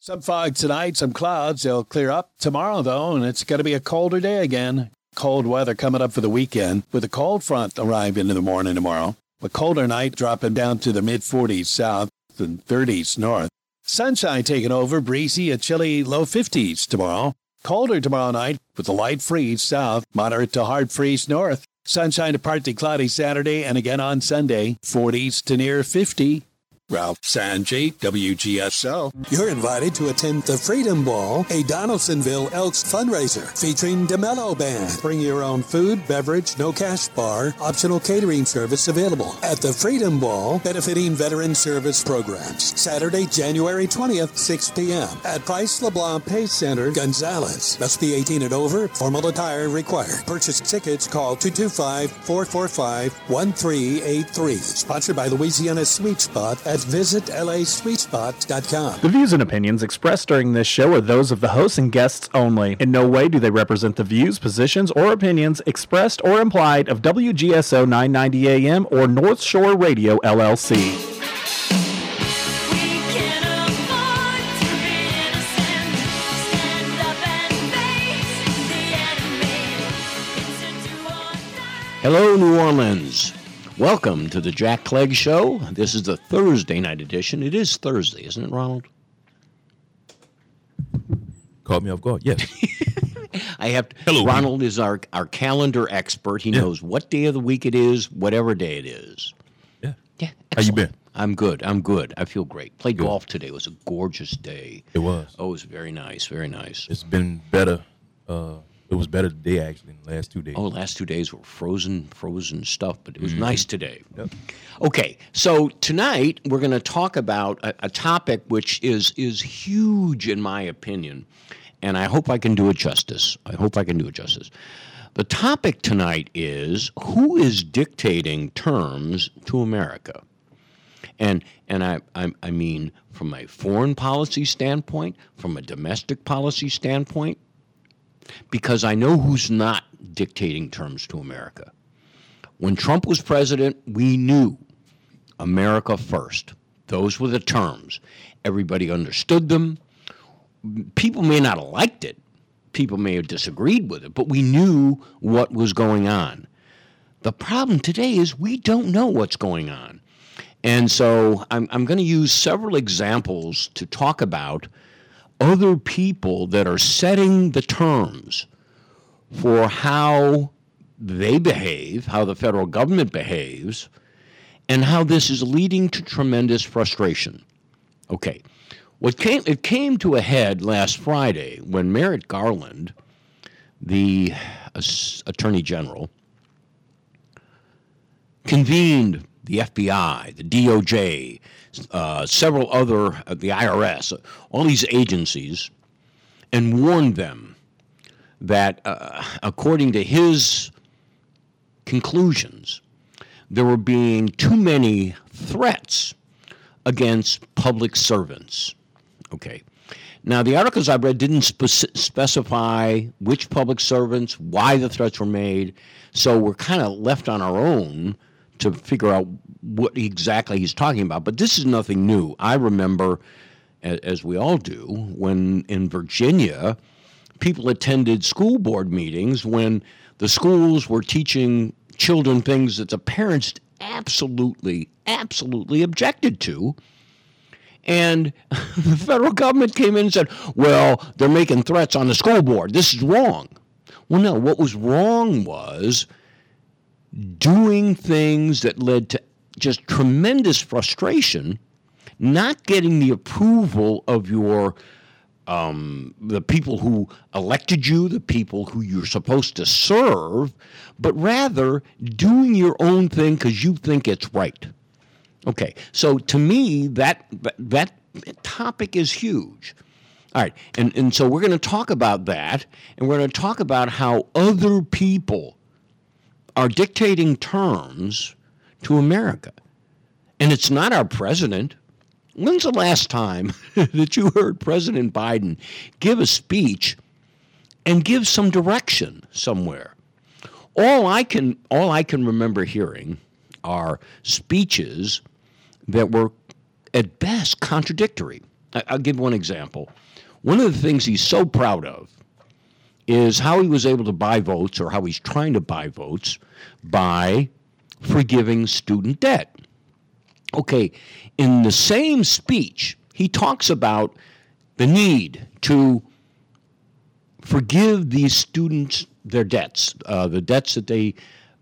Some fog tonight, some clouds. They'll clear up tomorrow, though, and it's going to be a colder day again. Cold weather coming up for the weekend with a cold front arriving in the morning tomorrow. A colder night dropping down to the mid 40s south and 30s north. Sunshine taking over, breezy, a chilly low 50s tomorrow. Colder tomorrow night with a light freeze south, moderate to hard freeze north. Sunshine to partly cloudy Saturday and again on Sunday, 40s to near 50. Ralph Sanji, WGSO. You're invited to attend the Freedom Ball, a Donaldsonville Elks fundraiser featuring DeMello Band. Bring your own food, beverage, no cash bar, optional catering service available at the Freedom Ball, benefiting veteran service programs. Saturday, January 20th, 6 p.m. at Price LeBlanc Pay Center, Gonzales. Must be 18 and over. Formal attire required. Purchase tickets. Call 225-445-1383. Sponsored by Louisiana Sweet Spot at visitlasweetspot.com. The views and opinions expressed during this show are those of the hosts and guests only. In no way do they represent the views, positions, or opinions expressed or implied of WGSO 990 AM or North Shore Radio LLC. Hello, New Orleans. Welcome to the Jack Clegg Show. This is the Thursday night edition. It is Thursday, isn't it, Ronald? Caught me off guard. Yes. I have. To, Hello. Ronald is our our calendar expert. He Yeah. knows what day of the week it is, whatever day it is. Yeah. Yeah. How you been? I'm good. I'm good. I feel great. Played Good. golf today. It was a gorgeous day. It was. Oh, it was very nice. Very nice. It's been better. Uh, it was better today actually than the last two days. Oh, last two days were frozen, frozen stuff, but it was mm-hmm. nice today. Okay, so tonight we're going to talk about a, a topic which is is huge in my opinion, and I hope I can do it justice. I hope I can do it justice. The topic tonight is who is dictating terms to America, and and I I, I mean from a foreign policy standpoint, from a domestic policy standpoint because I know who's not dictating terms to America. When Trump was president, we knew America first. Those were the terms. Everybody understood them. People may not have liked it, people may have disagreed with it, but we knew what was going on. The problem today is we don't know what's going on. And so I'm, I'm going to use several examples to talk about other people that are setting the terms for how they behave, how the federal government behaves, and how this is leading to tremendous frustration. Okay. What came it came to a head last Friday when Merrick Garland, the uh, Attorney General, convened the FBI, the DOJ, uh, several other, uh, the IRS, all these agencies, and warned them that, uh, according to his conclusions, there were being too many threats against public servants. Okay. Now, the articles I've read didn't spec- specify which public servants, why the threats were made, so we're kind of left on our own to figure out what exactly he's talking about. But this is nothing new. I remember, as we all do, when in Virginia, people attended school board meetings when the schools were teaching children things that the parents absolutely, absolutely objected to. And the federal government came in and said, well, they're making threats on the school board. This is wrong. Well, no, what was wrong was doing things that led to just tremendous frustration, not getting the approval of your um, the people who elected you, the people who you're supposed to serve, but rather doing your own thing because you think it's right. Okay, so to me, that that topic is huge. All right, and, and so we're going to talk about that, and we're going to talk about how other people are dictating terms to America. And it's not our president. When's the last time that you heard President Biden give a speech and give some direction somewhere? All I can all I can remember hearing are speeches that were at best contradictory. I- I'll give one example. One of the things he's so proud of is how he was able to buy votes, or how he's trying to buy votes, by forgiving student debt. Okay, in the same speech, he talks about the need to forgive these students their debts, uh, the debts that they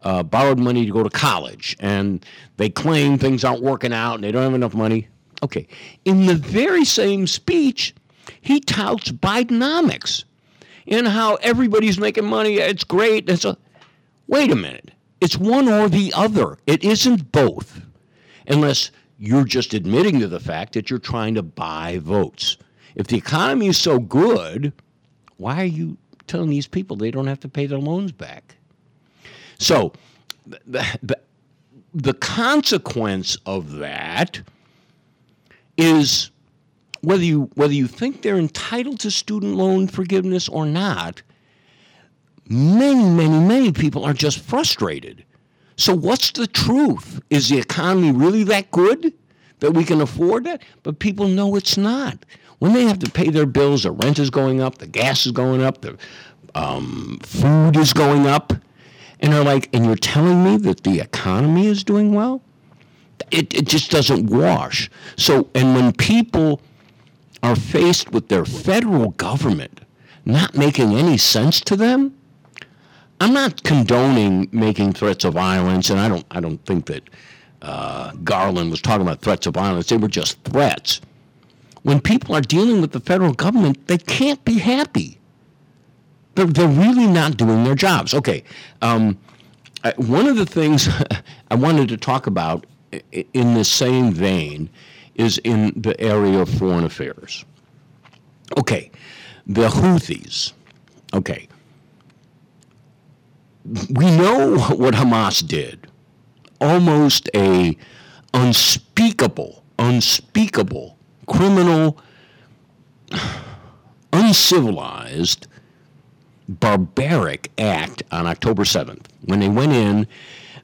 uh, borrowed money to go to college, and they claim things aren't working out and they don't have enough money. Okay, in the very same speech, he touts Bidenomics and how everybody's making money. It's great. It's a wait a minute. It's one or the other. It isn't both, unless you're just admitting to the fact that you're trying to buy votes. If the economy is so good, why are you telling these people they don't have to pay their loans back? So, the, the, the consequence of that is whether you whether you think they're entitled to student loan forgiveness or not, many, many, many people are just frustrated. So what's the truth? Is the economy really that good that we can afford that? But people know it's not. When they have to pay their bills, the rent is going up, the gas is going up, the um, food is going up, and they're like, and you're telling me that the economy is doing well? It, it just doesn't wash. So, and when people are faced with their federal government not making any sense to them, I'm not condoning making threats of violence, and I don't I don't think that uh, Garland was talking about threats of violence. They were just threats. When people are dealing with the federal government, they can't be happy. They're, they're really not doing their jobs. Okay, um, I, one of the things I wanted to talk about in the same vein is in the area of foreign affairs. Okay, the Houthis. Okay, we know what Hamas did. Almost a unspeakable, unspeakable, criminal, uncivilized, barbaric act on October 7th. When they went in,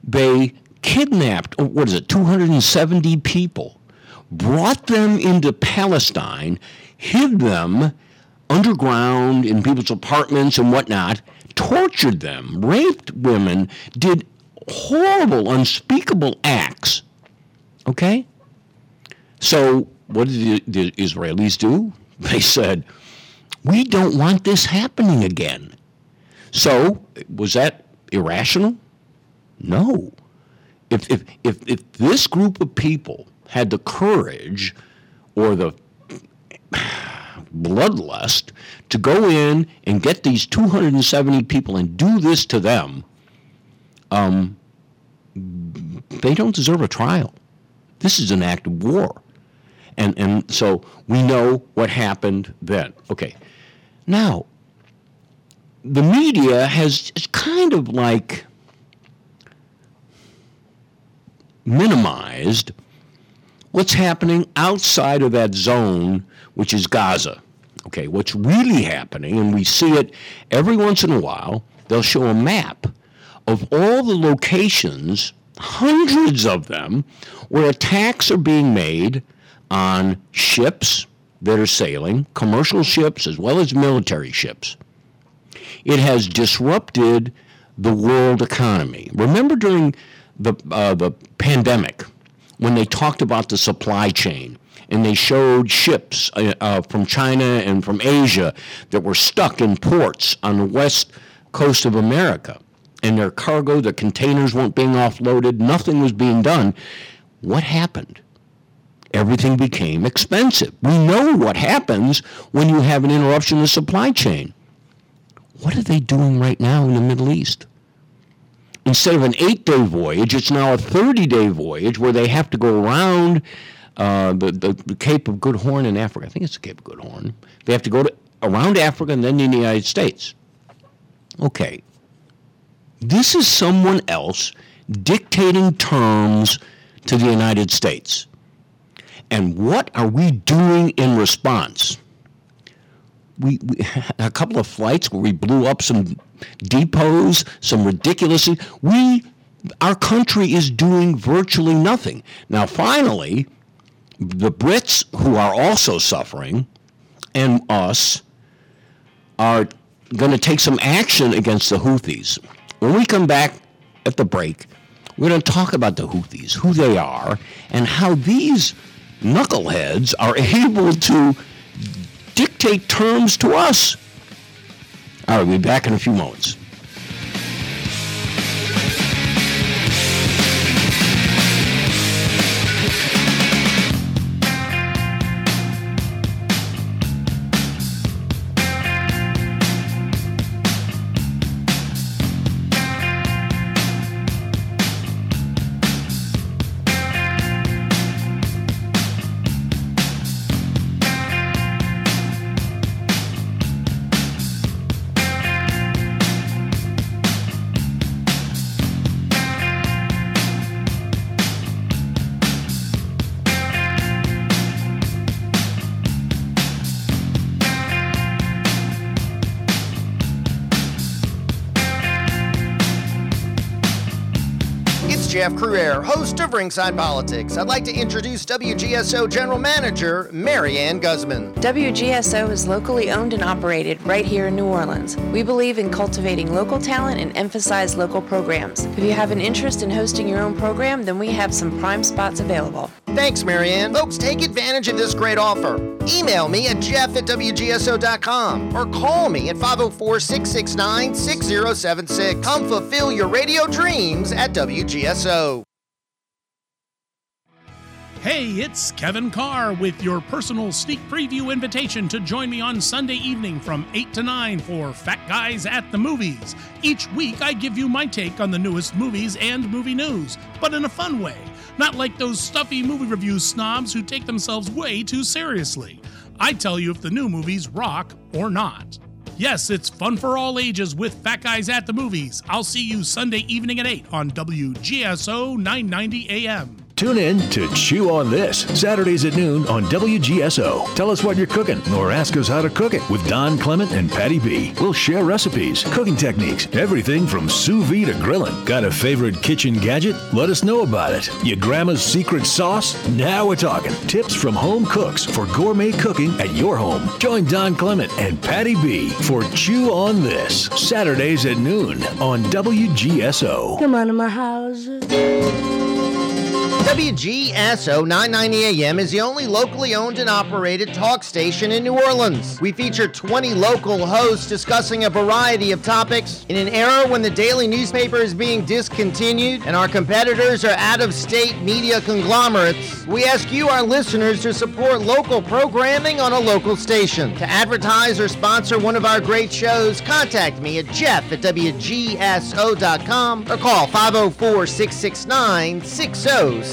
they kidnapped, what is it, 270 people, brought them into Palestine, hid them underground in people's apartments and whatnot, tortured them, raped women, did horrible, unspeakable acts. Okay? So, what did the, Israelis do? They said, We don't want this happening again. So, was that irrational? No. If, if, if, if this group of people had the courage or the bloodlust to go in and get these 270 people and do this to them, um, they don't deserve a trial. This is an act of war. And, and so we know what happened then. Okay. Now, the media has kind of like minimized what's happening outside of that zone, which is Gaza. Okay, what's really happening, and we see it every once in a while, they'll show a map of all the locations, hundreds of them, where attacks are being made on ships that are sailing, commercial ships as well as military ships. It has disrupted the world economy. Remember during the, uh, the pandemic, when they talked about the supply chain and they showed ships uh, uh, from China and from Asia that were stuck in ports on the west coast of America and their cargo, their containers weren't being offloaded, nothing was being done. What happened? Everything became expensive. We know what happens when you have an interruption in the supply chain. What are they doing right now in the Middle East? Instead of an eight day voyage, it's now a 30 day voyage where they have to go around uh, the, the, Cape of Good Horn in Africa. I think it's the Cape of Good Horn. They have to go to, around Africa and then in the United States. Okay. This is someone else dictating terms to the United States. And what are we doing in response? we, we a couple of flights where we blew up some depots, some ridiculous. We, our country is doing virtually nothing. Now, finally, the Brits, who are also suffering, and us, are going to take some action against the Houthis. When we come back at the break, we're going to talk about the Houthis, who they are, and how these knuckleheads are able to dictate terms to us. Right, we'll be back in a few moments. Jeff Crouere, host of Ringside Politics. I'd like to introduce WGSO General Manager Marianne Guzman. WGSO is locally owned and operated right here in New Orleans. We believe in cultivating local talent and emphasize local programs. If you have an interest in hosting your own program, then we have some prime spots available. Thanks, Marianne. Folks, take advantage of this great offer. Email me at jeff at WGSO.com or call me at 504 669 6076. Come fulfill your radio dreams at WGSO. Hey, it's Kevin Carr with your personal sneak preview invitation to join me on Sunday evening from 8 to 9 for Fat Guys at the Movies. Each week, I give you my take on the newest movies and movie news, but in a fun way. Not like those stuffy movie review snobs who take themselves way too seriously. I tell you if the new movies rock or not. Yes, it's fun for all ages with Fat Guys at the Movies. I'll see you Sunday evening at 8 on WGSO 990 AM. Tune in to Chew on This, Saturdays at noon on WGSO. Tell us what you're cooking or ask us how to cook it with Don Clement and Patty B. We'll share recipes, cooking techniques, everything from sous vide to grilling. Got a favorite kitchen gadget? Let us know about it. Your grandma's secret sauce? Now we're talking. Tips from home cooks for gourmet cooking at your home. Join Don Clement and Patty B for Chew on This, Saturdays at noon on WGSO. Come on to my house. WGSO 990 AM is the only locally owned and operated talk station in New Orleans. We feature 20 local hosts discussing a variety of topics. In an era when the daily newspaper is being discontinued and our competitors are out of state media conglomerates, we ask you, our listeners, to support local programming on a local station. To advertise or sponsor one of our great shows, contact me at jeff at WGSO.com or call 504 669 6076.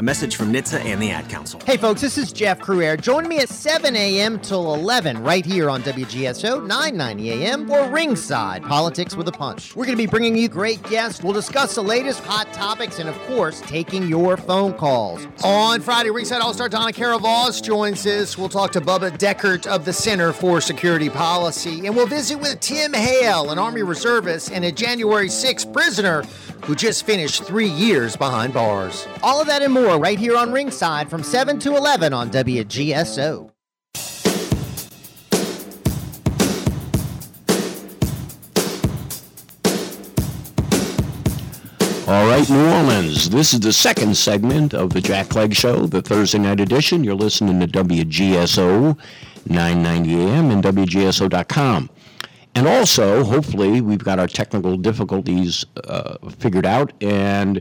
A message from NHTSA and the Ad Council. Hey, folks, this is Jeff Crouere. Join me at 7 a.m. till 11 right here on WGSO 990 a.m. or Ringside Politics with a Punch. We're going to be bringing you great guests. We'll discuss the latest hot topics and, of course, taking your phone calls. On Friday, Ringside All Star Donna Caravaz joins us. We'll talk to Bubba Deckert of the Center for Security Policy, and we'll visit with Tim Hale, an Army reservist and a January 6th prisoner who just finished three years behind bars. All of that and more right here on Ringside from 7 to 11 on WGSO. All right, New Orleans. This is the second segment of the Jack Clegg Show, the Thursday night edition. You're listening to WGSO 990 AM and WGSO.com. And also, hopefully, we've got our technical difficulties uh, figured out, and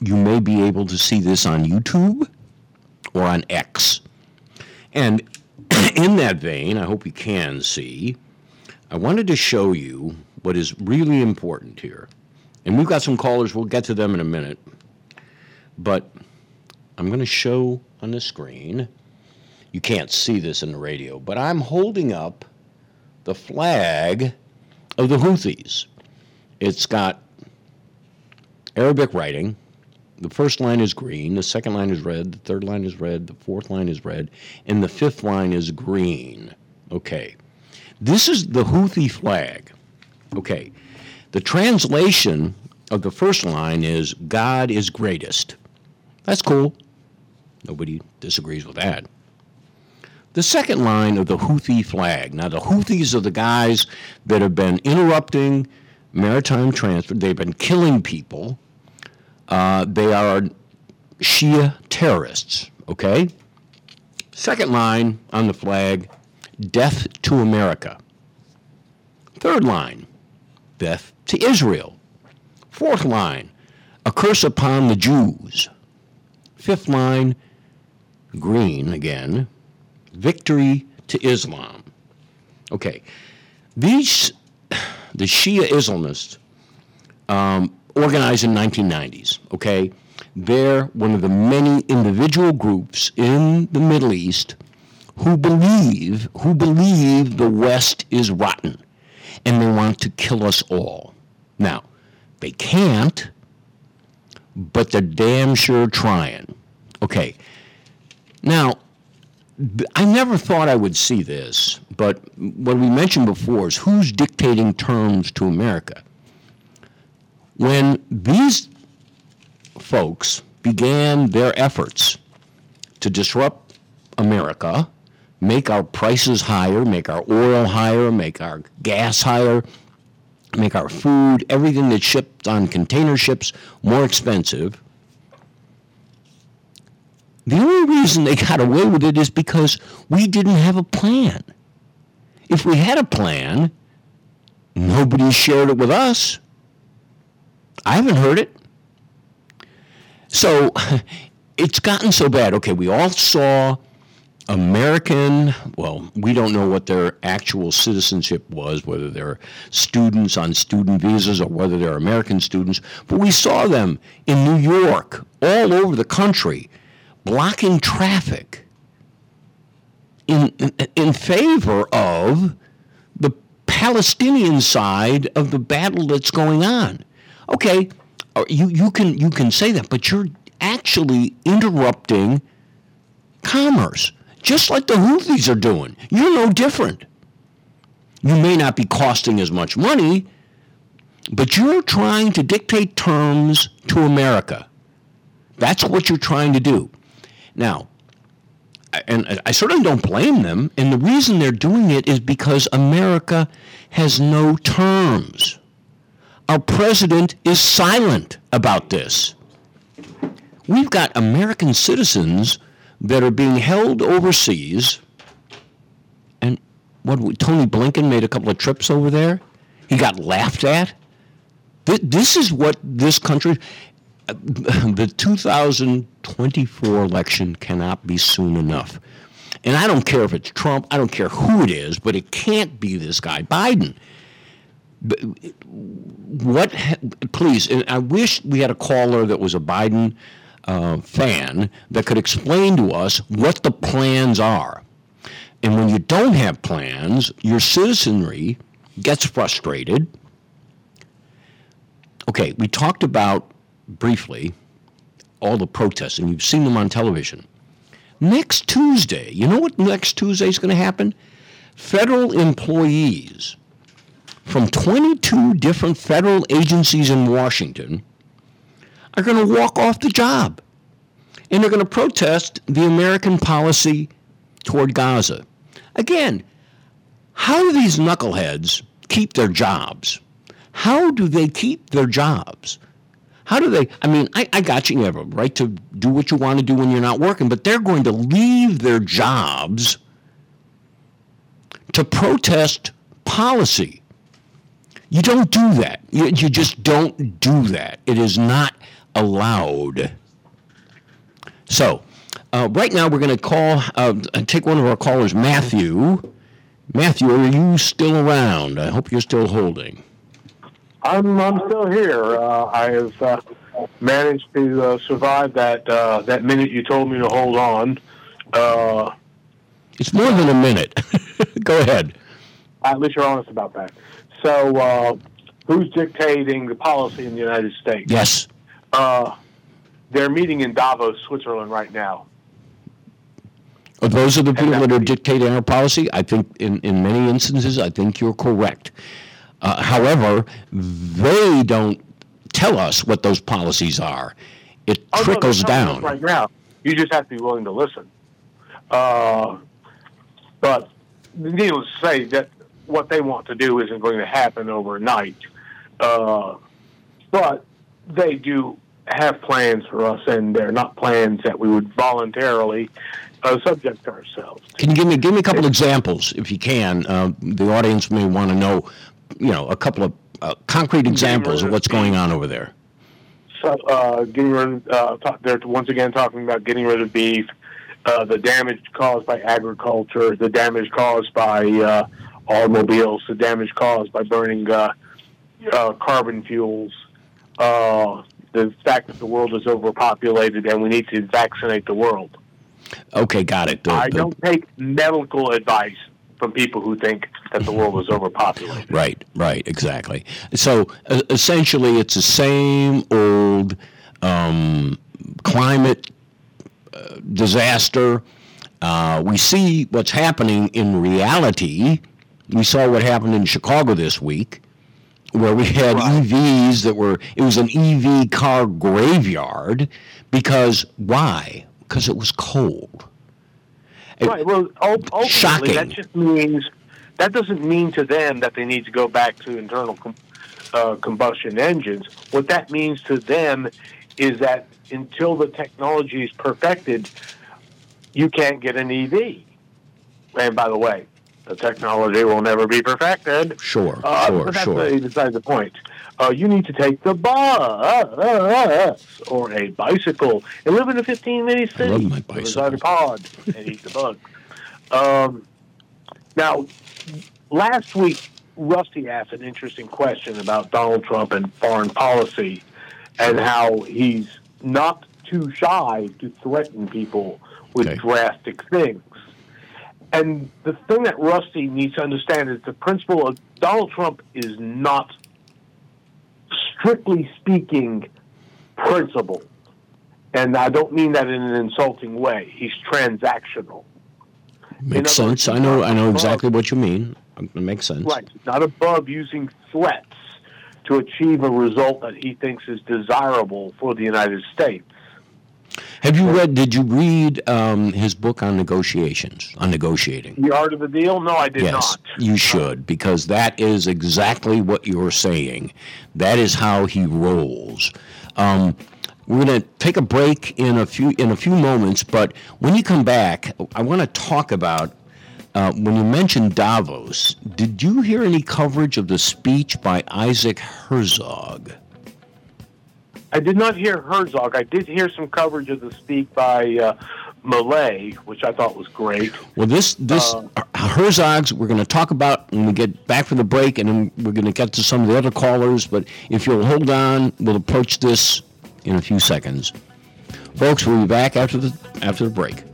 you may be able to see this on YouTube or on X. And in that vein, I hope you can see, I wanted to show you what is really important here. And we've got some callers, we'll get to them in a minute. But I'm going to show on the screen You can't see this in the radio, but I'm holding up the flag of the Houthis. It's got Arabic writing. The first line is green, the second line is red, the third line is red, the fourth line is red, and the fifth line is green. Okay. This is the Houthi flag. Okay. The translation of the first line is God is greatest. That's cool. Nobody disagrees with that. The second line of the Houthi flag. Now, the Houthis are the guys that have been interrupting maritime transport. They've been killing people. Uh, they are Shia terrorists, okay? Second line on the flag death to America. Third line, death to Israel. Fourth line, a curse upon the Jews. Fifth line, green again, victory to Islam. Okay, these, the Shia Islamists, um, organized in 1990s, okay? They're one of the many individual groups in the Middle East who believe who believe the West is rotten and they want to kill us all. Now, they can't, but they're damn sure trying. Okay. Now, I never thought I would see this, but what we mentioned before is who's dictating terms to America. When these folks began their efforts to disrupt America, make our prices higher, make our oil higher, make our gas higher, make our food, everything that's shipped on container ships more expensive. The only reason they got away with it is because we didn't have a plan. If we had a plan, nobody shared it with us. I haven't heard it. So it's gotten so bad. Okay, we all saw American, well, we don't know what their actual citizenship was, whether they're students on student visas or whether they're American students, but we saw them in New York, all over the country, blocking traffic in, in, favor of the Palestinian side of the battle that's going on. Okay, uh, you, you, can, you can say that, but you're actually interrupting commerce just like the Houthis are doing. You're no different. You may not be costing as much money, but you're trying to dictate terms to America. That's what you're trying to do. Now, and I certainly don't blame them, and the reason they're doing it is because America has no terms. Our president is silent about this. We've got American citizens that are being held overseas. And what Tony Blinken made a couple of trips over there. He got laughed at. This is what this country. The 2024 election cannot be soon enough. And I don't care if it's Trump, I don't care who it is, but it can't be this guy, Biden. What, please, and I wish we had a caller that was a Biden uh, fan that could explain to us what the plans are. And when you don't have plans, your citizenry gets frustrated. Okay, we talked about briefly all the protests, and you've seen them on television. Next Tuesday, you know what next Tuesday is going to happen? Federal employees from 22 different federal agencies in Washington are going to walk off the job. And they're going to protest the American policy toward Gaza. Again, how do these knuckleheads keep their jobs? How do they keep their jobs? How do they? I mean, I, I got you. You have a right to do what you want to do when you're not working, but they're going to leave their jobs to protest policy. You don't do that. You, you just don't do that. It is not allowed. So, uh, right now we're going to call, uh, take one of our callers, Matthew. Matthew, are you still around? I hope you're still holding. I'm, I'm still here. Uh, I have uh, managed to uh, survive that uh, that minute you told me to hold on. It's more than a minute. Go ahead. At least you're honest about that. So, uh, who's dictating the policy in the United States? Yes. Uh, they're meeting in Davos, Switzerland, right now. Are those are the people that are dictating our policy. I think in, in many instances, I think you're correct. Uh, however, they don't tell us what those policies are. It Oh, trickles us down. right now. You just have to be willing to listen. Uh, but needless to say, that what they want to do isn't going to happen overnight. Uh, but they do have plans for us, and they're not plans that we would voluntarily uh, subject ourselves. Can you give me give me a couple examples, if you can? Uh, the audience may want to know, you know, a couple of uh, concrete examples of what's going on over there. So, uh, getting rid. Uh, talk, they're once again talking about getting rid of beef, uh, the damage caused by agriculture, the damage caused by uh, automobiles, the damage caused by burning uh, uh, carbon fuels, uh, the fact that the world is overpopulated and we need to vaccinate the world. Okay, got it. The- I the- don't take medical advice from people who think that the world was overpopulated. Right, right, exactly. So uh, essentially, it's the same old um, climate uh, disaster. Uh, we see what's happening in reality. We saw what happened in Chicago this week, where we had EVs that were, it was an EV car graveyard because why? Because it was cold. Right. Well, ultimately, Shocking. that just means that doesn't mean to them that they need to go back to internal com- uh, combustion engines. What that means to them is that until the technology is perfected, you can't get an EV. And by the way, the technology will never be perfected. Sure, Uh, sure, but that's sure. the- beside the point. Uh, you need to take the bus or a bicycle and live in a 15 minute city. love my a pod and eat the bug. Um, now, last week, Rusty asked an interesting question about Donald Trump and foreign policy and how he's not too shy to threaten people with drastic things. And the thing that Rusty needs to understand is the principle of Donald Trump is not, strictly speaking, principle. And I don't mean that in an insulting way. He's transactional. Makes words, sense. I know. I know exactly what you mean. It makes sense. Right. Not above using threats to achieve a result that he thinks is desirable for the United States. Have you read? Did you read um, his book on negotiations, on negotiating? The art of the deal? No, I did yes, not. you should because that is exactly what you're saying. That is how he rolls. Um, we're going to take a break in a few in a few moments, but when you come back, I want to talk about. Uh, when you mentioned Davos, did you hear any coverage of the speech by Isaac Herzog? I did not hear Herzog. I did hear some coverage of the speak by uh, Milei, which I thought was great. Well, this this Uh, Herzog's we're going to talk about when we get back from the break, and then we're going to get to some of the other callers. But if you'll hold on, we'll approach this in a few seconds, folks. We'll be back after the after the break.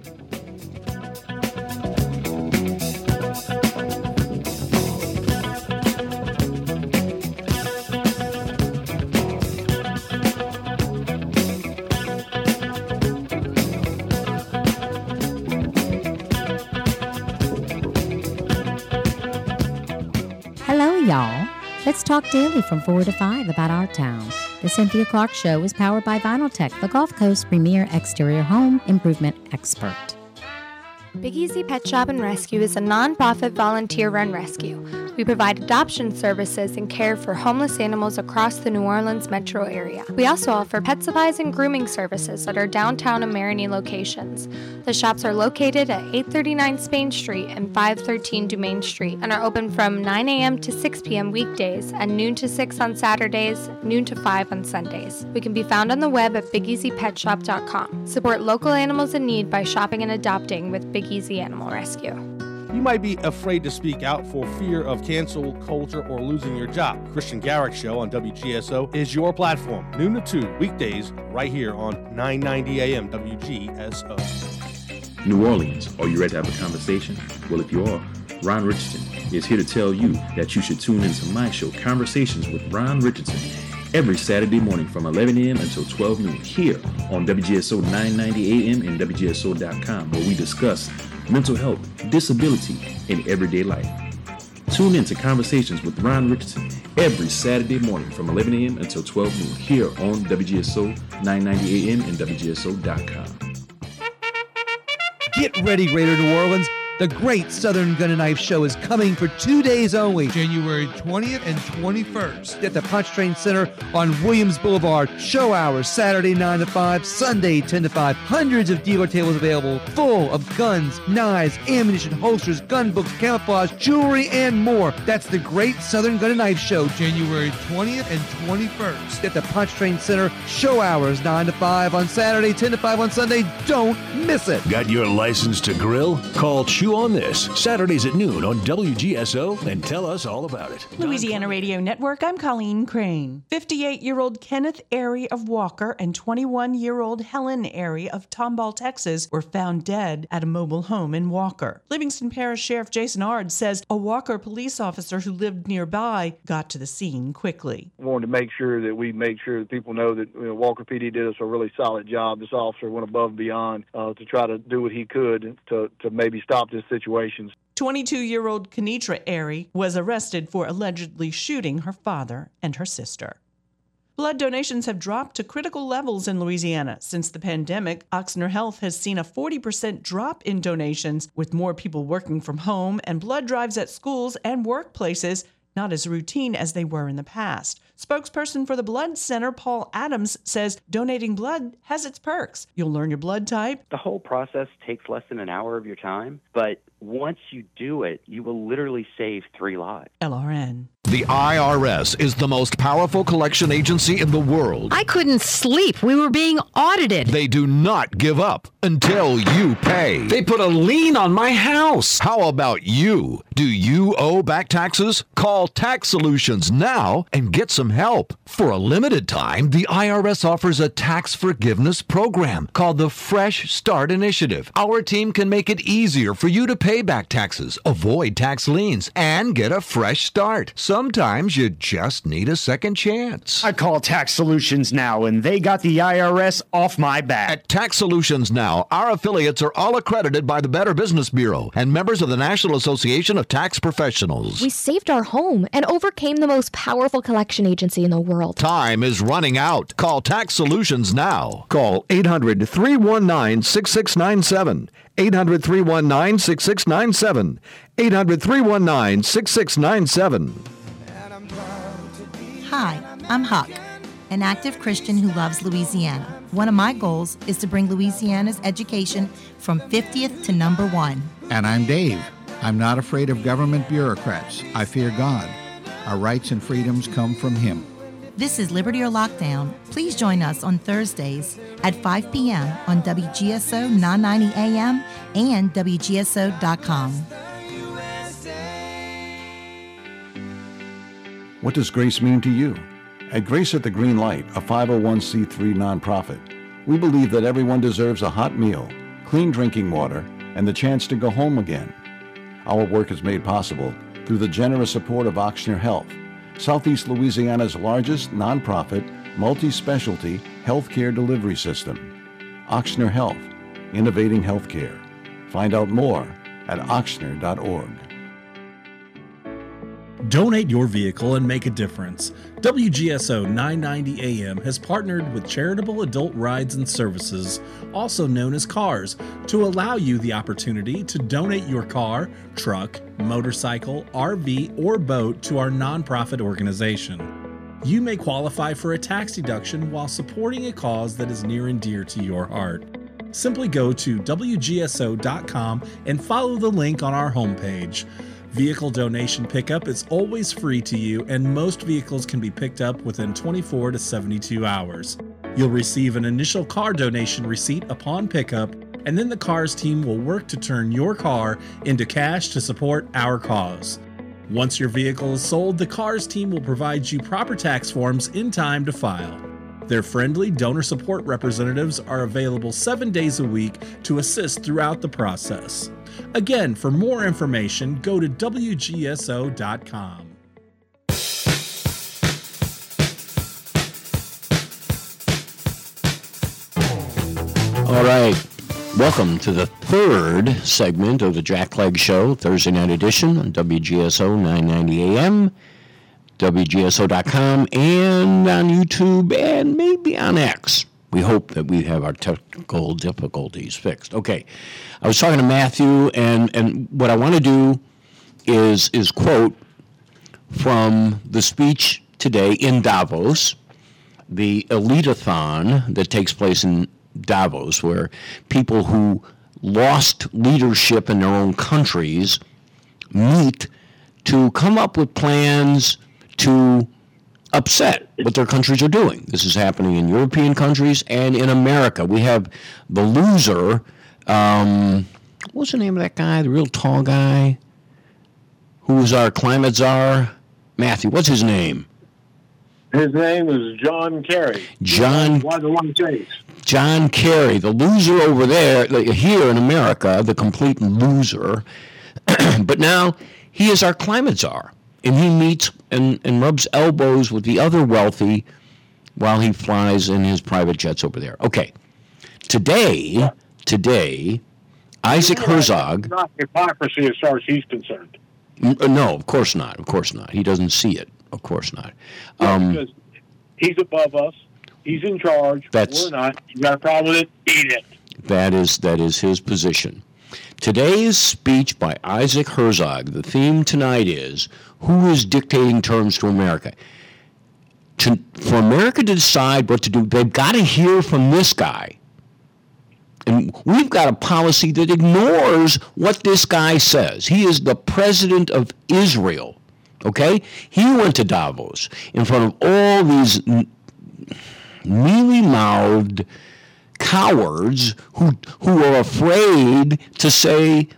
Let's talk daily from 4 to 5 about our town. The Cynthia Clark Show is powered by Vinyltech, the Gulf Coast premier exterior home improvement expert. Big Easy Pet Shop and Rescue is a nonprofit volunteer run rescue. We provide adoption services and care for homeless animals across the New Orleans metro area. We also offer pet supplies and grooming services at our downtown and Marigny locations. The shops are located at 839 Spain Street and 513 Dumaine Street and are open from 9 a.m. to 6 p.m. weekdays and noon to 6 on Saturdays, noon to 5 on Sundays. We can be found on the web at bigeasypetshop.com. Support local animals in need by shopping and adopting with Big Easy Animal Rescue. You might be afraid to speak out for fear of cancel culture or losing your job. Christian Garrick Show on WGSO is your platform, noon to 2, weekdays, right here on 990 AM WGSO. New Orleans, are you ready to have a conversation? Well, if you are, Ron Richardson is here to tell you that you should tune into my show, Conversations with Ron Richardson, every Saturday morning from 11 a.m. until 12 noon here on WGSO 990 AM and WGSO.com, where we discuss mental health, disability, and everyday life. Tune in to Conversations with Ron Richardson every Saturday morning from 11 a.m. until 12 noon here on WGSO 990 AM and WGSO.com. Get ready, Greater New Orleans. The Great Southern Gun and Knife Show is coming for two days only. January 20th and 21st. At the Pontchartrain Center on Williams Boulevard. Show hours Saturday 9 to 5, Sunday 10 to 5. Hundreds of dealer tables available, full of guns, knives, ammunition, holsters, gun books, camouflage, jewelry, and more. That's the Great Southern Gun and Knife Show. January 20th and 21st. At the Pontchartrain Center. Show hours 9 to 5 on Saturday, 10 to 5 on Sunday. Don't miss it. Got your license to grill? Call Chew on This Saturdays at noon on WGSO and tell us all about it. Louisiana Radio Network, I'm Colleen Crane. 58 year old Kenneth Airy of Walker and 21 year old Helen Airy of Tomball, Texas were found dead at a mobile home in Walker. Livingston Parish Sheriff Jason Ard says a Walker police officer who lived nearby got to the scene quickly. wanted to make sure that we make sure that people know that you know, Walker PD did us a really solid job. This officer went above and beyond uh, to try to do what he could to, to maybe stop this situation. 22 year old Kenitra Airy was arrested for allegedly shooting her father and her sister. Blood donations have dropped to critical levels in Louisiana. Since the pandemic, Ochsner Health has seen a 40% drop in donations, with more people working from home and blood drives at schools and workplaces not as routine as they were in the past. Spokesperson for the Blood Center, Paul Adams, says donating blood has its perks. You'll learn your blood type. The whole process takes less than an hour of your time, but once you do it, you will literally save three lives. LRN. The IRS is the most powerful collection agency in the world. I couldn't sleep. We were being audited. They do not give up until you pay. They put a lien on my house. How about you? Do you owe back taxes? Call Tax Solutions now and get some help. For a limited time, the IRS offers a tax forgiveness program called the Fresh Start Initiative. Our team can make it easier for you to pay back taxes, avoid tax liens, and get a fresh start. Sometimes you just need a second chance. I call Tax Solutions now, and they got the IRS off my back. At Tax Solutions Now, our affiliates are all accredited by the Better Business Bureau and members of the National Association of Tax Professionals. We saved our home and overcame the most powerful collection agency in the world. Time is running out. Call Tax Solutions now. Call 800 319 6697. 800 319 6697. 800 319 6697. Hi, I'm Huck, an active Christian who loves Louisiana. One of my goals is to bring Louisiana's education from 50th to number one. And I'm Dave. I'm not afraid of government bureaucrats. I fear God. Our rights and freedoms come from Him. This is Liberty or Lockdown. Please join us on Thursdays at 5 p.m. on WGSO 990 AM and WGSO.com. What does grace mean to you? At Grace at the Green Light, a 501c3 nonprofit, we believe that everyone deserves a hot meal, clean drinking water, and the chance to go home again. Our work is made possible through the generous support of Ochsner Health, Southeast Louisiana's largest nonprofit, multi specialty healthcare delivery system. Ochsner Health, innovating healthcare. Find out more at ochsner.org. Donate your vehicle and make a difference. WGSO 990 AM has partnered with Charitable Adult Rides and Services, also known as CARS, to allow you the opportunity to donate your car, truck, motorcycle, RV, or boat to our nonprofit organization. You may qualify for a tax deduction while supporting a cause that is near and dear to your heart. Simply go to WGSO.com and follow the link on our homepage. Vehicle donation pickup is always free to you, and most vehicles can be picked up within 24 to 72 hours. You'll receive an initial car donation receipt upon pickup, and then the CARS team will work to turn your car into cash to support our cause. Once your vehicle is sold, the CARS team will provide you proper tax forms in time to file. Their friendly donor support representatives are available seven days a week to assist throughout the process. Again, for more information, go to WGSO.com. All right. Welcome to the third segment of the Jack Clegg Show, Thursday night edition on WGSO 990 AM, WGSO.com, and on YouTube, and maybe on X. We hope that we have our technical difficulties fixed. Okay. I was talking to Matthew, and, and what I want to do is, is quote from the speech today in Davos, the elitathon that takes place in Davos, where people who lost leadership in their own countries meet to come up with plans to upset what their countries are doing. This is happening in European countries and in America. We have the loser. Um, what's the name of that guy? The real tall guy who was our climate czar? Matthew, what's his name? His name is John Kerry. John. Why the one chase? John Kerry, the loser over there, here in America, the complete loser. but now he is our climate czar, and he meets and, and rubs elbows with the other wealthy while he flies in his private jets over there. Okay. Today, today, Isaac Herzog. Not hypocrisy as far as he's concerned. uh, No, of course not. Of course not. He doesn't see it. Of course not. Um, because he's above us. He's in charge. That's- We're not. You got a problem with it? Eat it. That is that is his position. Today's speech by Isaac Herzog. The theme tonight is who is dictating terms to America. To, for America to decide what to do, they've got to hear from this guy. And we've got a policy that ignores what this guy says. He is the president of Israel. Okay? He went to Davos in front of all these mealy mouthed cowards who, who are afraid to say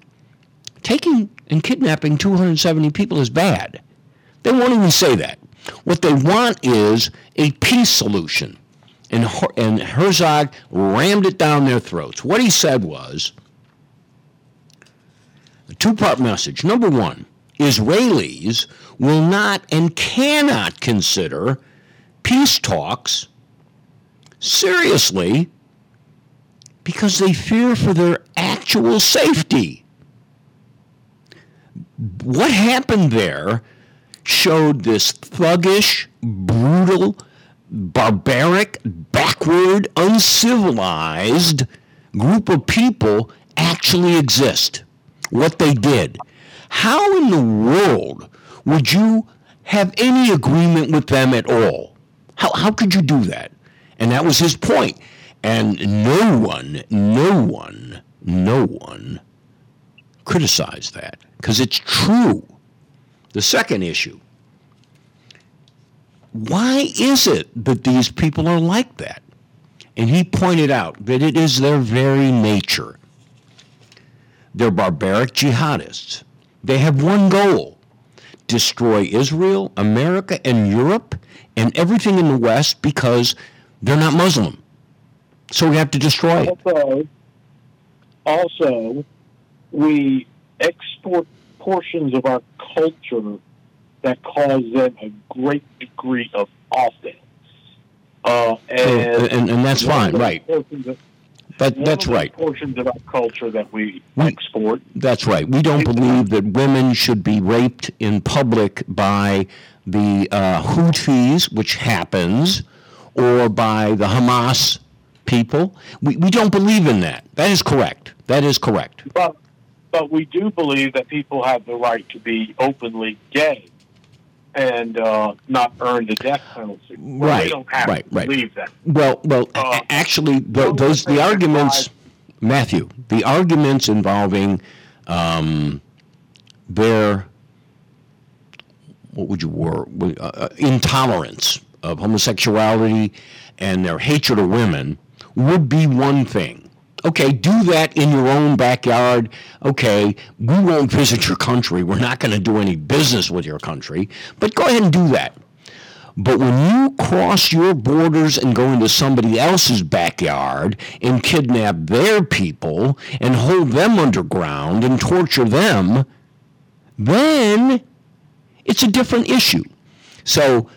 taking and kidnapping 270 people is bad. They won't even say that. What they want is a peace solution. And, Her- and Herzog rammed it down their throats. What he said was a two part message. Number one, Israelis will not and cannot consider peace talks seriously because they fear for their actual safety. What happened there showed this thuggish, brutal, barbaric, backward, uncivilized group of people actually exist. What they did. How in the world would you have any agreement with them at all? How, how could you do that? And that was his point. And no one, no one, no one criticized that because it's true. The second issue why is it that these people are like that? And he pointed out that it is their very nature. They're barbaric jihadists. They have one goal destroy Israel, America, and Europe, and everything in the West because they're not Muslim. So we have to destroy it. Also, also, we export portions of our culture that cause them a great degree of offense. Uh, and, Oh, and- and that's fine, right. of- That, that's right. Portions of our culture that we We- export. That's right. We don't believe that women should be raped in public by the uh, Houthis, which happens, or by the Hamas people. We, we don't believe in that. That is correct. That is correct. But but we do believe that people have the right to be openly gay and uh, not earn the death penalty. Well, Right, We don't have right, to right. believe that. Well, well, a- actually, tho- those the arguments, Matthew, the arguments involving um, their what would you word uh, uh, intolerance of homosexuality and their hatred of women would be one thing. Okay, do that in your own backyard. Okay, we won't visit your country. We're not going to do any business with your country, but go ahead and do that. But when you cross your borders and go into somebody else's backyard and kidnap their people and hold them underground and torture them, then it's a different issue. So,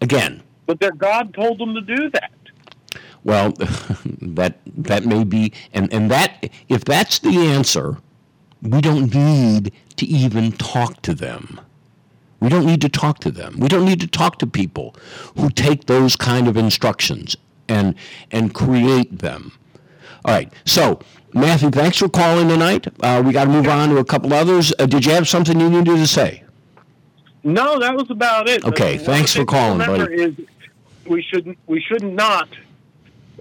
again, But their God told them to do that. Well, that that may be, and and that if that's the answer, we don't need to even talk to them. We don't need to talk to them. We don't need to talk to people who take those kind of instructions and and create them. All right. So, Matthew, thanks for calling tonight. Uh, we got to move on to a couple others. Uh, did you have something you needed to say? No, that was about it. Okay, thanks for one thing to calling, buddy. Is we should we should not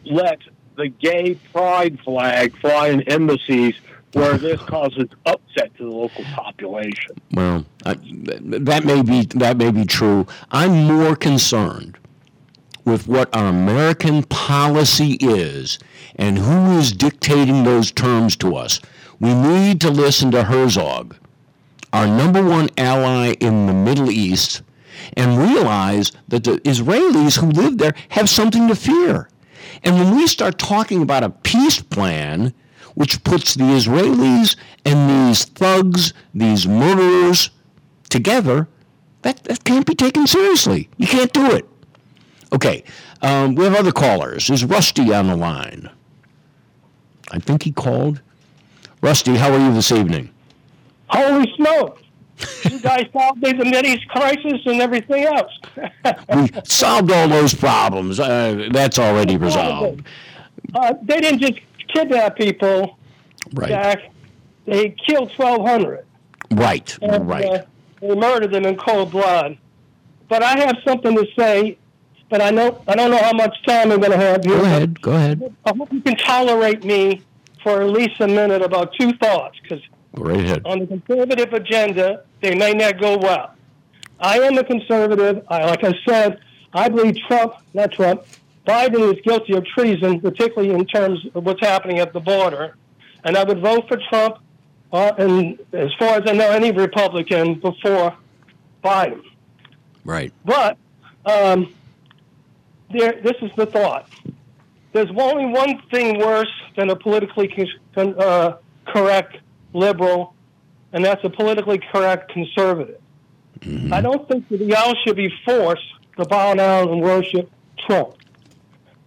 let the gay pride flag fly in embassies where this causes upset to the local population. Well, I, that may be that may be true. I'm more concerned with what our American policy is and who is dictating those terms to us. We need to listen to Herzog, our number one ally in the Middle East, and realize that the Israelis who live there have something to fear. And when we start talking about a peace plan, which puts the Israelis and these thugs, these murderers together, that, that can't be taken seriously. You can't do it. Okay, um, we have other callers. Is Rusty on the line? I think he called. Rusty, how are you this evening? Holy smoke! you guys solved the Mideast crisis and everything else. We solved all those problems. Uh, that's already resolved. uh, they didn't just kidnap people, Right. Jack. They killed 1,200. Right, And, right. Uh, they murdered them in cold blood. But I have something to say, but I know I don't know how much time I'm going to have here. Go ahead, go ahead. I hope you can tolerate me for at least a minute about two thoughts, because right ahead. on the conservative agenda, they may not go well. I am a conservative. I, like I said, I believe Trump, not Trump, Biden is guilty of treason, particularly in terms of what's happening at the border. And I would vote for Trump, uh, and as far as I know, any Republican before Biden. Right. But um, there, this is the thought. There's only one thing worse than a politically con- con- uh, correct liberal, and that's a politically correct conservative. Mm-hmm. I don't think that y'all should be forced to bow down and worship Trump.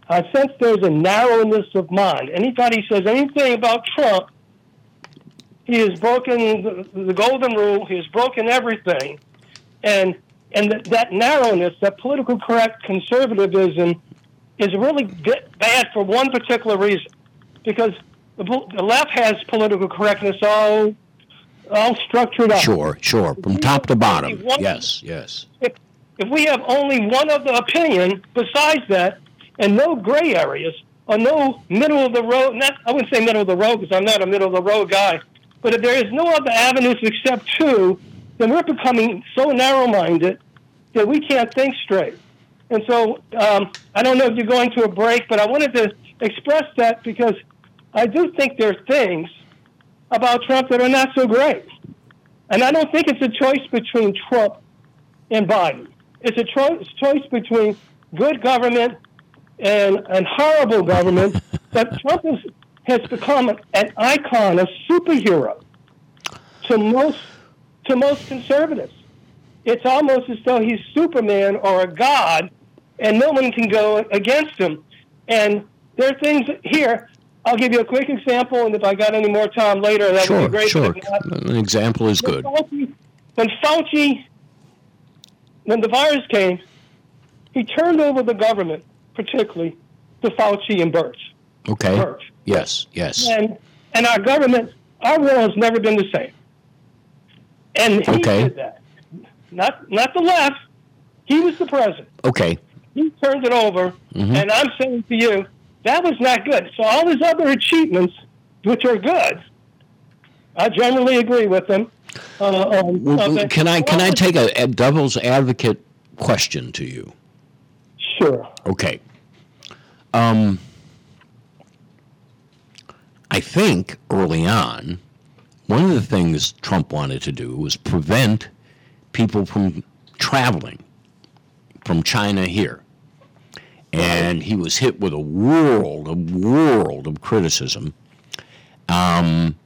I sense there's a narrowness of mind. Anybody says anything about Trump, he has broken the, the golden rule. He has broken everything, and and that, that narrowness, that political correct conservatism, is really bad for one particular reason, because the, the left has political correctness all all structured up. Sure, sure. From top to bottom. One- Yes, yes. If, if we have only one other opinion besides that, and no gray areas, or no middle of the road, not I wouldn't say middle of the road because I'm not a middle of the road guy, but if there is no other avenues except two, then we're becoming so narrow minded that we can't think straight. And so um, I don't know if you're going to a break, but I wanted to express that because I do think there are things about Trump that are not so great. And I don't think it's a choice between Trump and Biden. It's a cho- choice between good government and, and horrible government. but Trump is, has become an icon, a superhero to most to most conservatives. It's almost as though he's Superman or a god, and no one can go against him. And there are things here. I'll give you a quick example, and if I got any more time later, that would be great. sure. but if not- An example is when good. Fauci, when Fauci, when the virus came, he turned over the government, particularly to Fauci and Birx. Okay. Birx. Yes, yes. And and our government, our world has never been the same. And he Okay. did that. Not not the left. He was the president. Okay. He turned it over, Mhm. and I'm saying to you, that was not good. So all his other achievements, which are good, I generally agree with them. Uh, on, Well, on can I can I take a, a devil's advocate question to you? Sure. Okay. Um, I think early on, one of the things Trump wanted to do was prevent people from traveling from China here. And he was hit with a world, a world of criticism. Um,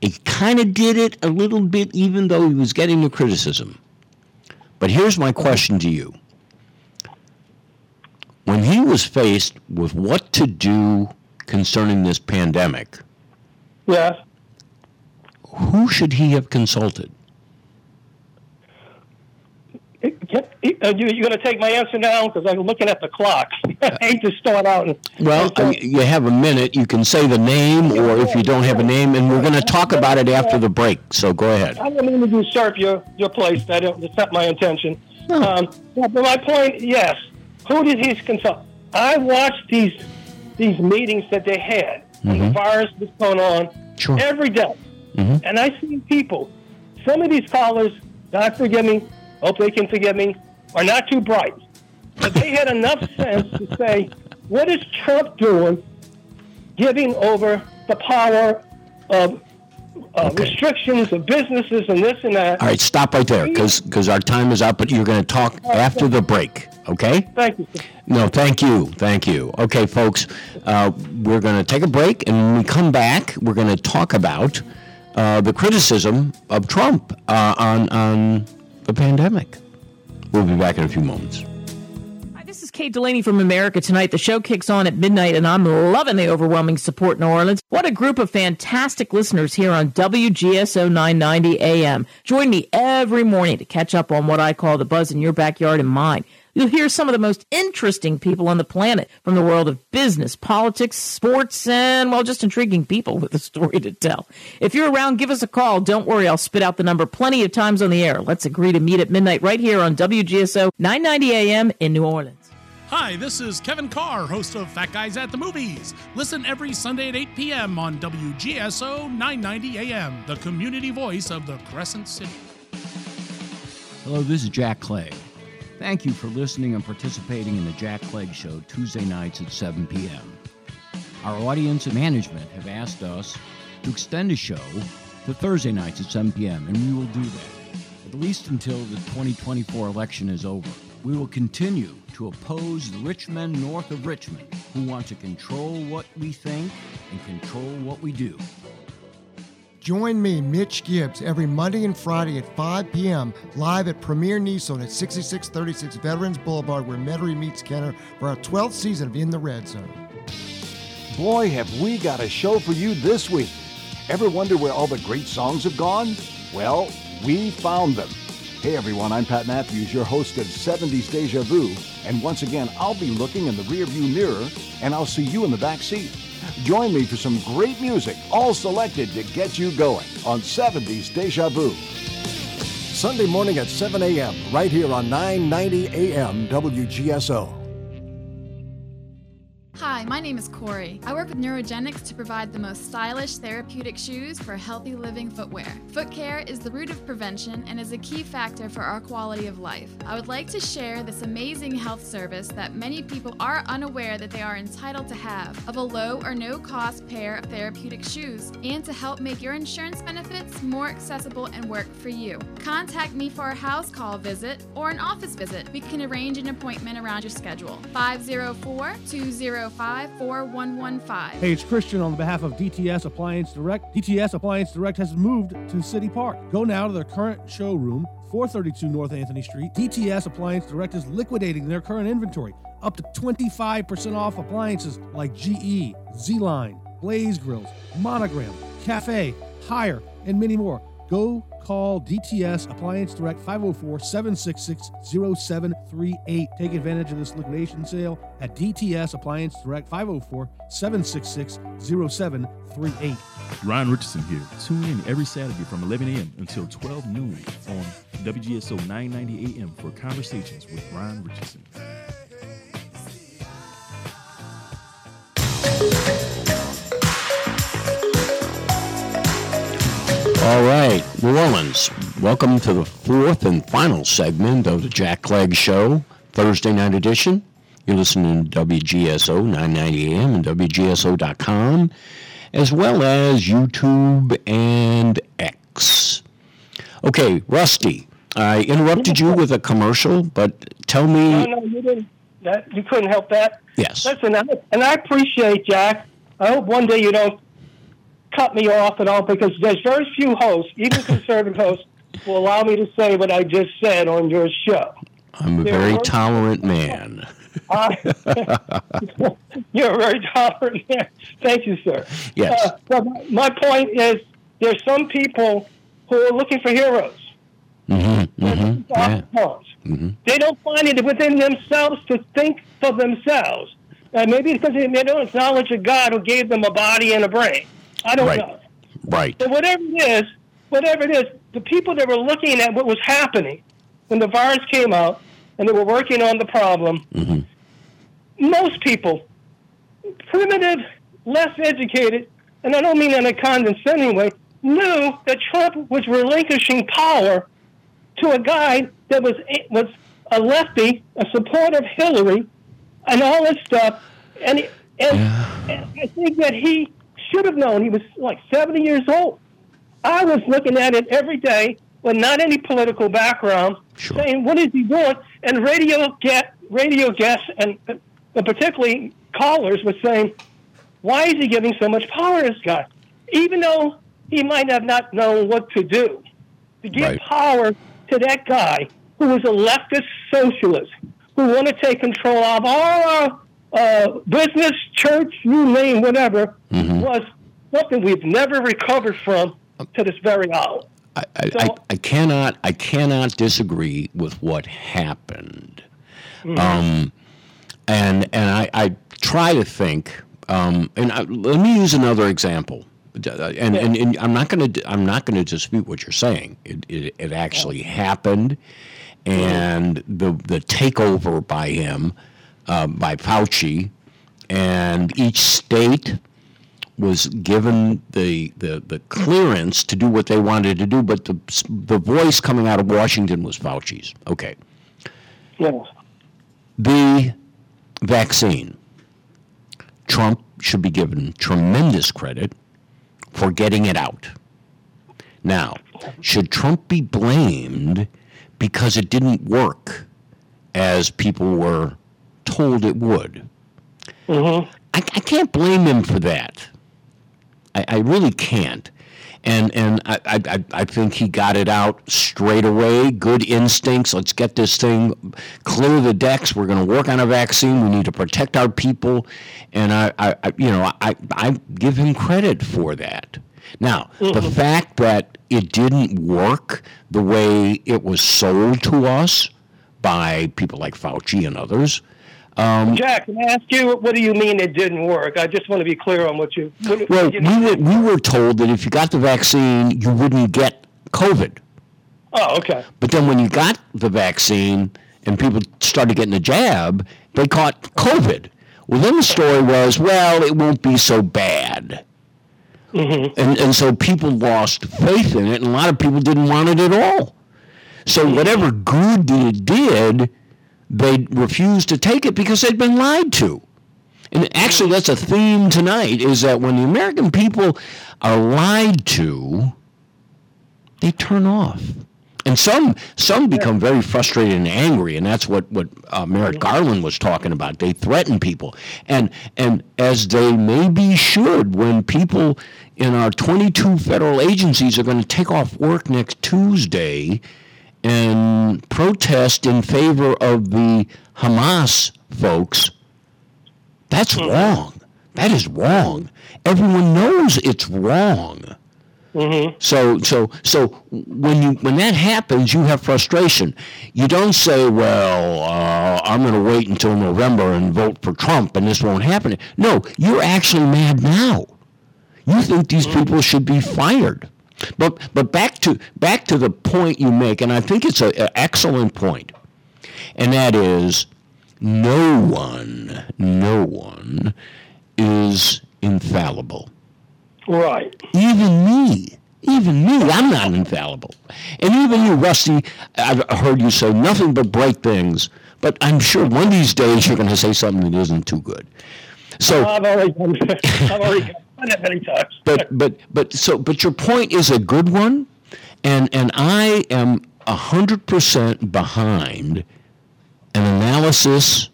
he kind of did it a little bit, even though he was getting the criticism. But here's my question to you. When he was faced with what to do concerning this pandemic, Yes. who should he have consulted? You, you're going to take my answer now because I'm looking at the clock. I hate to start out. And, Well, I mean, you have a minute. You can say the name, or if you don't have a name, and we're going to talk about it after the break. So go ahead. I don't mean to usurp your, your place. That that's not my intention. Um, but my point, yes. Who did he consult? I watched these these meetings that they had when the virus was going on Sure. every day. Mhm. And I see people, some of these callers, God forgive me, hope they can forgive me, are not too bright. But they had enough sense to say, what is Trump doing giving over the power of uh, restrictions of businesses and this and that? All right, stop right there, because our time is up. But you're going to talk after the break. Okay? Thank you. sir. No, thank you, thank you. Okay, folks, uh, we're going to take a break, and when we come back, we're going to talk about uh, the criticism of Trump uh, on on the pandemic. We'll be back in a few moments. Hi, This is Kate Delaney from America Tonight. The show kicks on at midnight, and I'm loving the overwhelming support in New Orleans. What a group of fantastic listeners here on WGSO 990 AM. Join me every morning to catch up on what I call the buzz in your backyard and mine. You'll hear some of the most interesting people on the planet from the world of business, politics, sports, and, well, just intriguing people with a story to tell. If you're around, give us a call. Don't worry, I'll spit out the number plenty of times on the air. Let's agree to meet at midnight right here on WGSO 990 AM in New Orleans. Hi, this is Kevin Carr, host of Fat Guys at the Movies. Listen every Sunday at 8 p.m. on WGSO 990 AM, the community voice of the Crescent City. Hello, this is Jack Clegg. Thank you for listening and participating in the Jack Clegg Show Tuesday nights at 7 p.m. Our audience and management have asked us to extend the show to Thursday nights at 7 p.m., and we will do that, at least until the 2024 election is over. We will continue to oppose the rich men north of Richmond who want to control what we think and control what we do. Join me, Mitch Gibbs, every Monday and Friday at 5 p.m. live at Premier Nissan at 6636 Veterans Boulevard, where Metairie meets Kenner for our 12th season of In the Red Zone. Boy, have we got a show for you this week. Ever wonder where all the great songs have gone? Well, we found them. Hey everyone, I'm Pat Matthews, your host of 70s Deja Vu, and once again, I'll be looking in the rearview mirror and I'll see you in the back seat. Join me for some great music, all selected to get you going on 70s Deja Vu. Sunday morning at 7 a.m., right here on 990 a.m. WGSO. Hi, my name is Corey. I work with Neurogenics to provide the most stylish therapeutic shoes for healthy living footwear. Foot care is the root of prevention and is a key factor for our quality of life. I would like to share this amazing health service that many people are unaware that they are entitled to have of a low or no cost pair of therapeutic shoes and to help make your insurance benefits more accessible and work for you. Contact me for a house call visit or an office visit. We can arrange an appointment around your schedule. 504 205 4115. Hey, it's Christian on behalf of DTS Appliance Direct. DTS Appliance Direct has moved to City Park. Go now to their current showroom, 432 North Anthony Street. DTS Appliance Direct is liquidating their current inventory, up to 25% off appliances like GE, ZLINE, Blaze Grills, Monogram, Cafe, Haier, and many more. Go call DTS Appliance Direct 504 766 0738. Take advantage of this liquidation sale at DTS Appliance Direct 504 766 0738. Ron Richardson here. Tune in every Saturday from 11 a.m. until 12 noon on WGSO 990 a.m. for conversations with Ryan Richardson. All right, New Orleans, welcome to the fourth and final segment of the Jack Clegg Show, Thursday night edition. You're listening to WGSO 990 AM and WGSO.com, as well as YouTube and X. Okay, Rusty, I interrupted you with a commercial, but tell me. No, no, you didn't. That you couldn't help that. Yes. Listen, and I appreciate Jack. I hope one day you don't cut me off at all because there's very few hosts, even conservative hosts, will allow me to say what I just said on your show. I'm a There very tolerant man. I- You're a very tolerant man. Thank you, sir. Yes. Uh, but my- my point is, there's some people who are looking for heroes. Mm-hmm. Mm-hmm. Yeah. Mm-hmm. They don't find it within themselves to think for themselves. Uh, maybe because they, they don't acknowledge a God who gave them a body and a brain. I don't Right. know. Right. But whatever it is, whatever it is, the people that were looking at what was happening when the virus came out and they were working on the problem, mm-hmm. most people, primitive, less educated, and I don't mean in a condescending way, knew that Trump was relinquishing power to a guy that was was a lefty, a supporter of Hillary, and all this stuff. And, and, and I think that he should have known. He was like 70 years old. I was looking at it every day with not any political background, saying, "What is he doing?" And radio get radio guests and, and particularly callers were saying, "Why is he giving so much power to this guy?" Even though he might have not known what to do, to give power to that guy who was a leftist socialist who wanted to take control of all our uh, business, church, you name whatever, was something we've never recovered from to this very hour. I, I, I cannot I cannot disagree with what happened. Mhm. Um, and and I, I try to think. Um, and I, let me use another example. And, and, and I'm not going to I'm not going to dispute what you're saying. It, it, it actually happened, and the the takeover by him, uh, by Fauci, and each state was given the, the, the clearance to do what they wanted to do, but the, the voice coming out of Washington was Fauci's. Okay. Yeah. The vaccine. Trump should be given tremendous credit for getting it out. Now, should Trump be blamed because it didn't work as people were told it would? Mm-hmm. I, I can't blame him for that. I, I really can't. And and I, I, I- think he got it out straight away. Good instincts. Let's get this thing, clear the decks. We're going to work on a vaccine. We need to protect our people. And I, I, I you know, I, I give him credit for that. Now, the fact that it didn't work the way it was sold to us by people like Fauci and others. Um, Jack, can I ask you, what do you mean it didn't work? I just want to be clear on what you. What, Well, what you we were, we were told that if you got the vaccine, you wouldn't get COVID. oh, okay. But then when you got the vaccine and people started getting the jab, they caught COVID. Well, then the story was, well, it won't be so bad. Mm-hmm. And, and so people lost faith in it, and a lot of people didn't want it at all. So whatever good that it did, they refused to take it because they'd been lied to. And actually, that's a theme tonight: is that when the American people are lied to, they turn off. And some some become very frustrated and angry, and that's what what uh, Merrick Garland was talking about. They threaten people, and and as they maybe should, when people in our 22 federal agencies are going to take off work next Tuesday and protest in favor of the Hamas folks. That's mm-hmm. wrong. That is wrong. Everyone knows it's wrong. Mm-hmm. So so so when you when that happens, you have frustration. You don't say, "Well, uh, I'm going to wait until November and vote for Trump, and this won't happen." No, you're actually mad now. You think these mm-hmm. people should be fired. But but back to back to the point you make, and I think it's an excellent point, and that is, no one, no one is infallible. Right. Even me. Even me. I'm not infallible. And even you, Rusty, I've heard you say nothing but bright things, but I'm sure one of these days you're going to say something that isn't too good. So, I've already I've already done it many times. but but but so but your point is a good one, and and I am 100% behind an analysis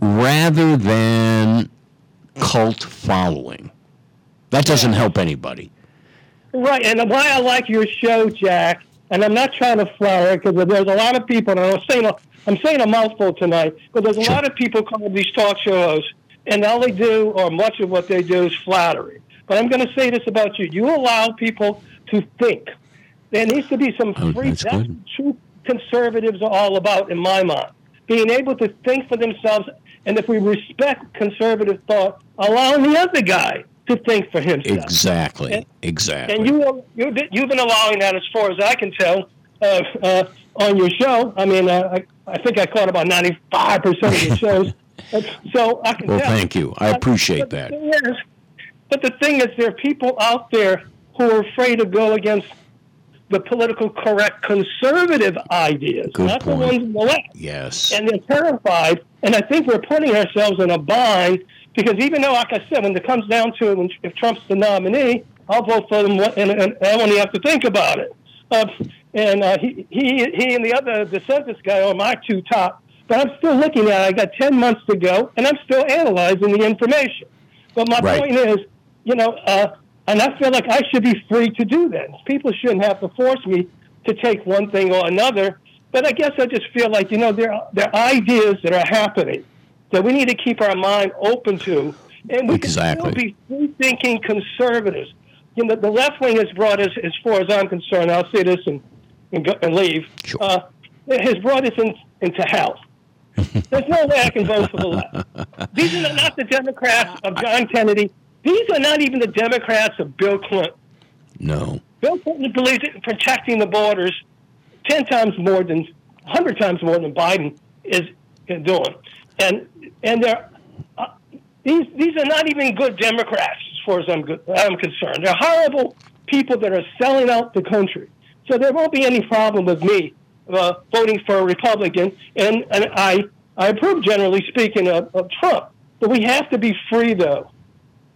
rather than cult following. That doesn't help anybody. Right, and why I like your show, Jack, and I'm not trying to flower because there's a lot of people, and I'm saying a, I'm saying a mouthful tonight, but there's a lot of people call these talk shows, and all they do, or much of what they do, is flattery. But I'm going to say this about you: you allow people to think. There needs to be some Oh, free. that's That's, what true conservatives are all about, in my mind. Being able to think for themselves, and if we respect conservative thought, allowing the other guy to think for himself. Exactly. And- Exactly. And you, you, you've been allowing that, as far as I can tell, uh, uh, on your show. I mean, uh, I, I think I caught about ninety-five percent of your shows, so I can Well, tell. thank you. I But- appreciate but the that. is- but the thing is, there are people out there who are afraid to go against the political correct conservative ideas, Good not point. the ones on the left Yes. and they're terrified. And I think we're putting ourselves in a bind because even though, like I said, when it comes down to it, when, if Trump's the nominee, I'll vote for him, and, and I won't even have to think about it. Uh, and uh, he, he, he and the other DeSantis guy are my two top. But I'm still looking at it. I got 10 months to go, and I'm still analyzing the information. But my Right. point is, you know, uh, and I feel like I should be free to do that. People shouldn't have to force me to take one thing or another. But I guess I just feel like, you know, there are, there are ideas that are happening that we need to keep our mind open to. And we Exactly. can still be free thinking conservatives. You know, the left wing has brought us, as far as I'm concerned, I'll say this and, and, go, and leave, uh, it has brought us in, into hell. There's no way I can vote for the left. These are not the Democrats of John Kennedy. These are not even the Democrats of Bill Clinton. No. Bill Clinton believes in protecting the borders ten times more than, hundred times more than Biden is, is doing, and and they're uh, these these are not even good Democrats as far as I'm good, I'm concerned. They're horrible people that are selling out the country. So there won't be any problem with me uh, voting for a Republican, and, and I I approve generally speaking of, of Trump. But we have to be free though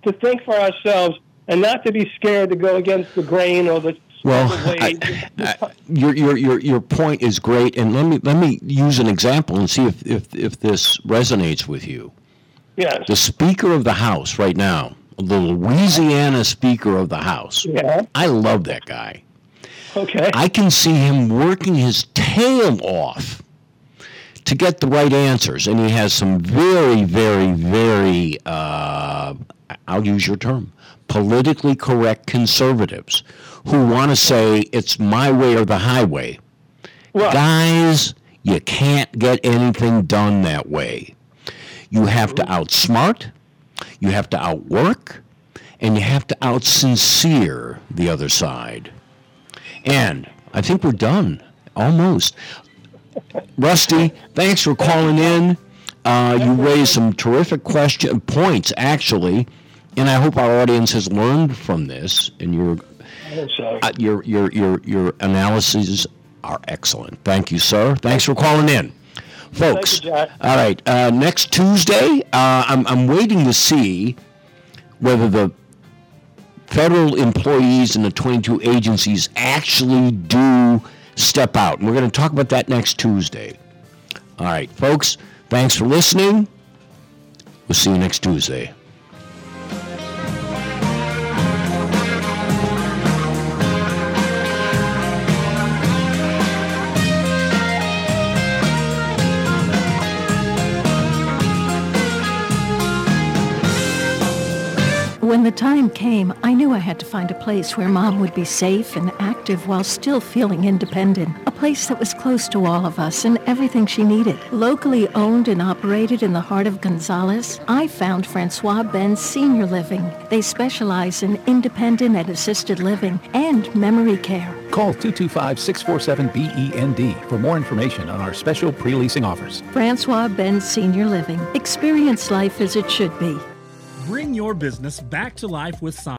to think for ourselves and not to be scared to go against the grain or the Well, waves. I- your your your your point is great, and let me let me use an example and see if if, if this resonates with you. yes. The Speaker of the House right now, the Louisiana Speaker of the House. Yeah. I love that guy. Okay. I can see him working his tail off to get the right answers, and he has some very, very, very. Uh, I'll use your term, politically correct conservatives who want to say it's my way or the highway. Guys, you can't get anything done that way. You have to outsmart, you have to outwork, and you have to outsincere the other side. And I think we're done, almost. Rusty, thanks for calling in. Uh, you raised some terrific question points, actually, and I hope our audience has learned from this. And your uh, your your your your analyses are excellent. Thank you, sir. Thanks for calling in, folks. You, All right, uh, next Tuesday, uh, I'm I'm waiting to see whether the federal employees in the 22 agencies actually do step out. And we're going to talk about that next Tuesday. All right, folks, thanks for listening. We'll see you next Tuesday. When the time came, I knew I had to find a place where mom would be safe and active while still feeling independent. A place that was close to all of us and everything she needed. Locally owned and operated in the heart of Gonzales, I found Francois Benz Senior Living. They specialize in independent and assisted living and memory care. Call 225-647-BEND E for more information on our special pre-leasing offers. Francois Benz Senior Living. Experience life as it should be. Bring your business back to life with Sign.